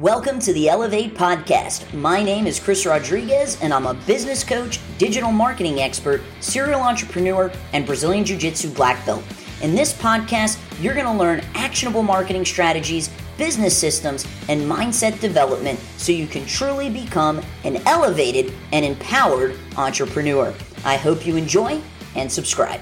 Welcome to the Elevate Podcast. My name is Chris Rodriguez, and I'm a business coach, digital marketing expert, serial entrepreneur, and Brazilian Jiu Jitsu black belt. In this podcast, you're going to learn actionable marketing strategies, business systems, and mindset development so you can truly become an elevated and empowered entrepreneur. I hope you enjoy and subscribe.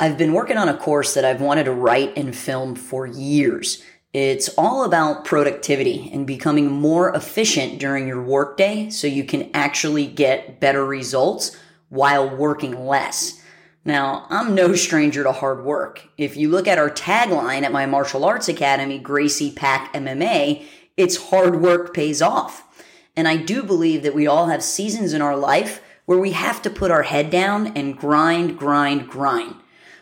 I've been working on a course that I've wanted to write and film for years. It's all about productivity and becoming more efficient during your workday so you can actually get better results while working less. Now, I'm no stranger to hard work. If you look at our tagline at my martial arts academy, Gracie Pack MMA, it's hard work pays off. And I do believe that we all have seasons in our life where we have to put our head down and grind, grind, grind.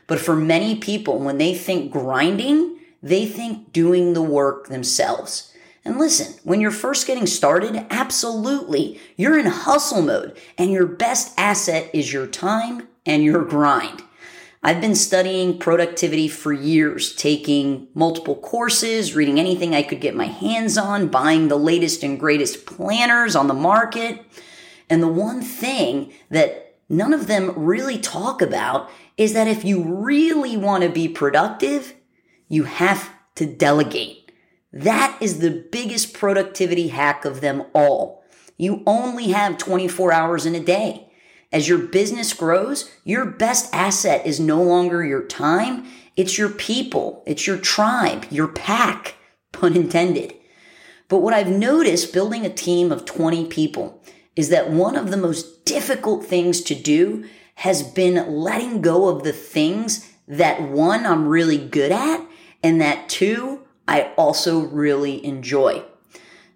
But for many people, when they think grinding, they think doing the work themselves. And listen, when you're first getting started, absolutely, you're in hustle mode and your best asset is your time and your grind. I've been studying productivity for years, taking multiple courses, reading anything I could get my hands on, buying the latest and greatest planners on the market. And the one thing that none of them really talk about is that if you really want to be productive, you have to delegate. That is the biggest productivity hack of them all. You only have 24 hours in a day. As your business grows, your best asset is no longer your time, it's your people, it's your tribe, your pack, pun intended. But what I've noticed building a team of 20 people is that one of the most difficult things to do has been letting go of the things that one, I'm really good at, and that too, I also really enjoy.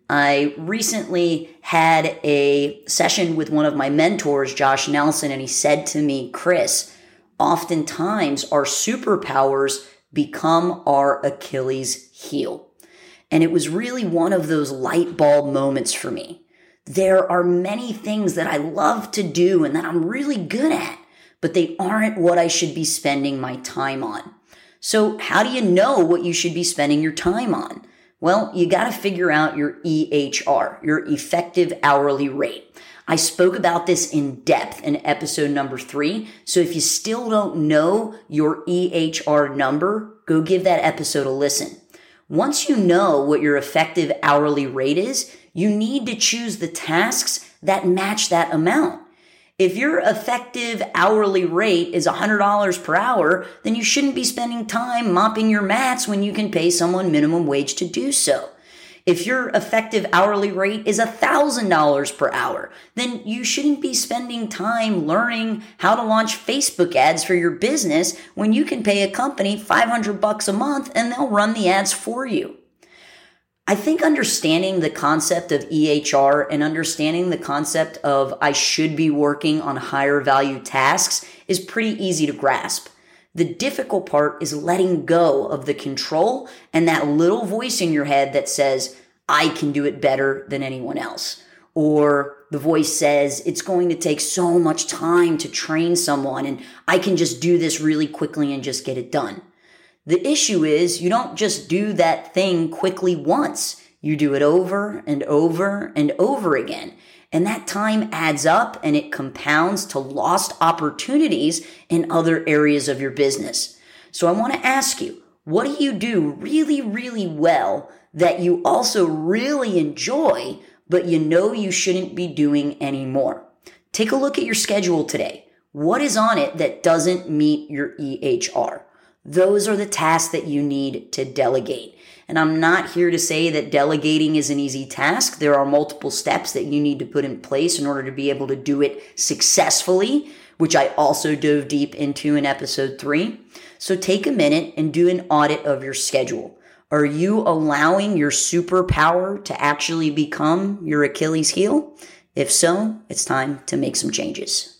I recently had a session with one of my mentors, Josh Nelson, and he said to me, Chris, oftentimes our superpowers become our Achilles heel. And it was really one of those light bulb moments for me. There are many things that I love to do and that I'm really good at, but they aren't what I should be spending my time on. So how do you know what you should be spending your time on? Well, you got to figure out your EHR, your effective hourly rate. I spoke about this in depth in episode number three. So if you still don't know your EHR number, go give that episode a listen. Once you know what your effective hourly rate is, you need to choose the tasks that match that amount. If your effective hourly rate is $100 per hour, then you shouldn't be spending time mopping your mats when you can pay someone minimum wage to do so. If your effective hourly rate is $1,000 per hour, then you shouldn't be spending time learning how to launch Facebook ads for your business when you can pay a company 500 bucks a month and they'll run the ads for you. I think understanding the concept of EHR and understanding the concept of I should be working on higher value tasks is pretty easy to grasp. The difficult part is letting go of the control and that little voice in your head that says, I can do it better than anyone else. Or the voice says, it's going to take so much time to train someone and I can just do this really quickly and just get it done. The issue is you don't just do that thing quickly once. You do it over and over and over again. And that time adds up and it compounds to lost opportunities in other areas of your business. So I want to ask you, what do you do really, really well that you also really enjoy, but you know you shouldn't be doing anymore? Take a look at your schedule today. What is on it that doesn't meet your EHR? Those are the tasks that you need to delegate. And I'm not here to say that delegating is an easy task. There are multiple steps that you need to put in place in order to be able to do it successfully, which I also dove deep into in episode three. So take a minute and do an audit of your schedule. Are you allowing your superpower to actually become your Achilles heel? If so, it's time to make some changes.